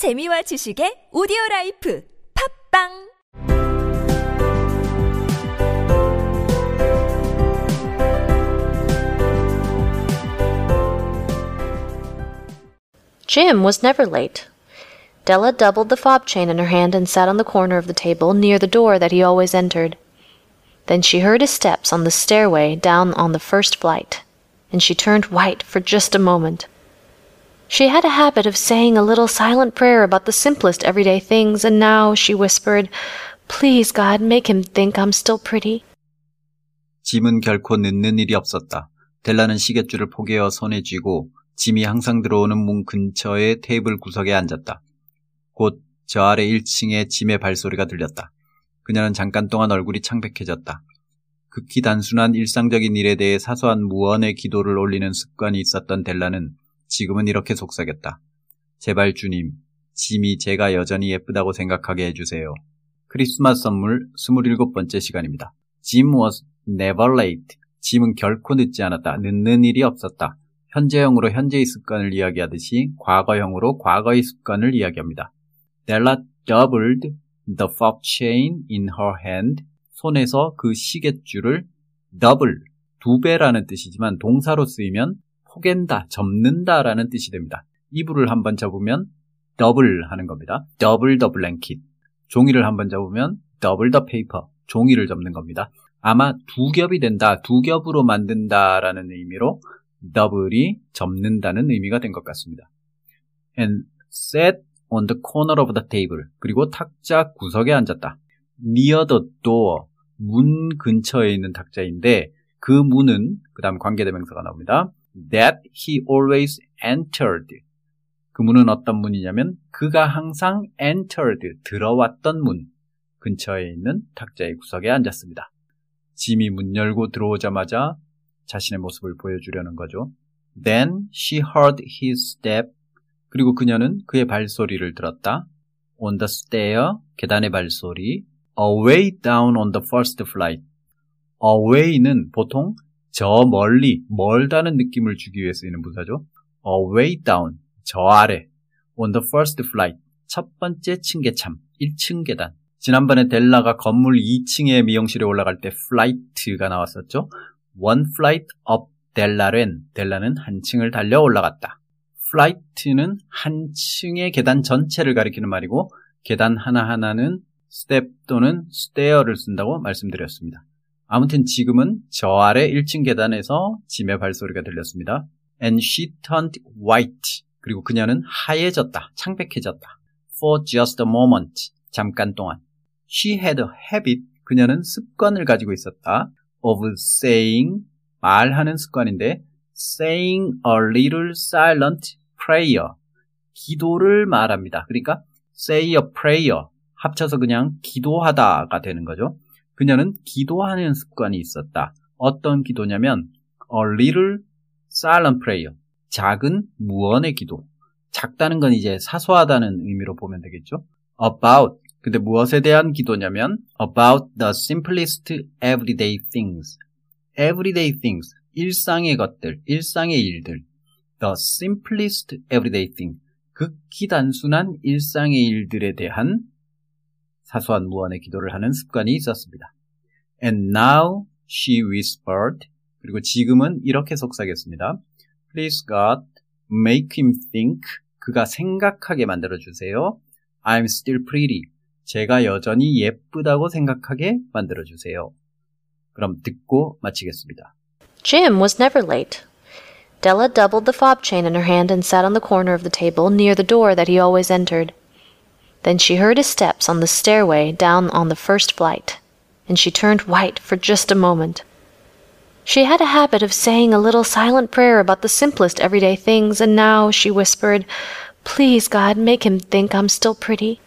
재미와 지식의 오디오 라이프 팝빵 Jim was never late. Della doubled the fob chain in her hand and sat on the corner of the table near the door that he always entered. Then she heard his steps on the stairway down on the first flight, and she turned white for just a moment. She had a habit of saying a little silent prayer about the simplest everyday things, and now she whispered, Please, God, make him think I'm still pretty. 짐은 결코 늦는 일이 없었다. 델라는 시계줄을 포개어 손에 쥐고 짐이 항상 들어오는 문 근처의 테이블 구석에 앉았다. 곧 저 아래 1층에 짐의 발소리가 들렸다. 그녀는 잠깐 동안 얼굴이 창백해졌다. 극히 단순한 일상적인 일에 대해 사소한 무언의 기도를 올리는 습관이 있었던 델라는 지금은 이렇게 속삭였다. 제발 주님, 짐이 제가 여전히 예쁘다고 생각하게 해주세요. 크리스마스 선물 27번째 시간입니다. Jim was never late. 짐은 결코 늦지 않았다. 늦는 일이 없었다. 현재형으로 현재의 습관을 이야기하듯이 과거형으로 과거의 습관을 이야기합니다. Della doubled the fob chain in her hand. 손에서 그 시계줄을 double, 두 배라는 뜻이지만 동사로 쓰이면 포갠다, 접는다라는 뜻이 됩니다. 이불을 한번 접으면 double 하는 겁니다. double the blanket. 종이를 한번 접으면 double the paper. 종이를 접는 겁니다. 아마 두 겹이 된다, 두 겹으로 만든다라는 의미로 double이 접는다는 의미가 된 것 같습니다. And sat on the corner of the table. 그리고 탁자 구석에 앉았다. near the door. 문 근처에 있는 탁자인데 그 문은 그 다음 관계대명사가 나옵니다. That he always entered. 그 문은 어떤 문이냐면 그가 항상 entered, 들어왔던 문 근처에 있는 탁자의 구석에 앉았습니다. 짐이 문 열고 들어오자마자 자신의 모습을 보여주려는 거죠. Then she heard his step. 그리고 그녀는 그의 발소리를 들었다. On the stair, 계단의 발소리. Away down on the first flight. Away는 보통 저 멀리, 멀다는 느낌을 주기 위해 쓰이는 부사죠. Away down, 저 아래. On the first flight, 첫 번째 층계참, 1층 계단. 지난번에 델라가 건물 2층의 미용실에 올라갈 때 flight가 나왔었죠. One flight up 델라렌, 델라는 한 층을 달려 올라갔다. flight는 한 층의 계단 전체를 가리키는 말이고 계단 하나하나는 step 또는 stair를 쓴다고 말씀드렸습니다. 아무튼 지금은 저 아래 1층 계단에서 짐의 발소리가 들렸습니다. And she turned white. 그리고 그녀는 하얘졌다. 창백해졌다. For just a moment. 잠깐 동안. She had a habit. 그녀는 습관을 가지고 있었다. Of saying. 말하는 습관인데 saying a little silent prayer. 기도를 말합니다. 그러니까 say a prayer. 합쳐서 그냥 기도하다가 되는 거죠. 그녀는 기도하는 습관이 있었다. 어떤 기도냐면 a little silent prayer. 작은 무언의 기도. 작다는 건 이제 사소하다는 의미로 보면 되겠죠. about 근데 무엇에 대한 기도냐면 about the simplest everyday things. everyday things. 일상의 것들, 일상의 일들. the simplest everyday thing. 극히 단순한 일상의 일들에 대한 사소한 무언의 기도를 하는 습관이 있었습니다. And now she whispered. 그리고 지금은 이렇게 속삭였습니다. Please God, make him think. 그가 생각하게 만들어 주세요. I'm still pretty. 제가 여전히 예쁘다고 생각하게 만들어 주세요. 그럼 듣고 마치겠습니다. Jim was never late. Della doubled the fob chain in her hand and sat on the corner of the table near the door that he always entered. Then she heard his steps on the stairway down on the first flight, and she turned white for just a moment. She had a habit of saying a little silent prayer about the simplest everyday things, and now she whispered, Please, God, make him think I'm still pretty.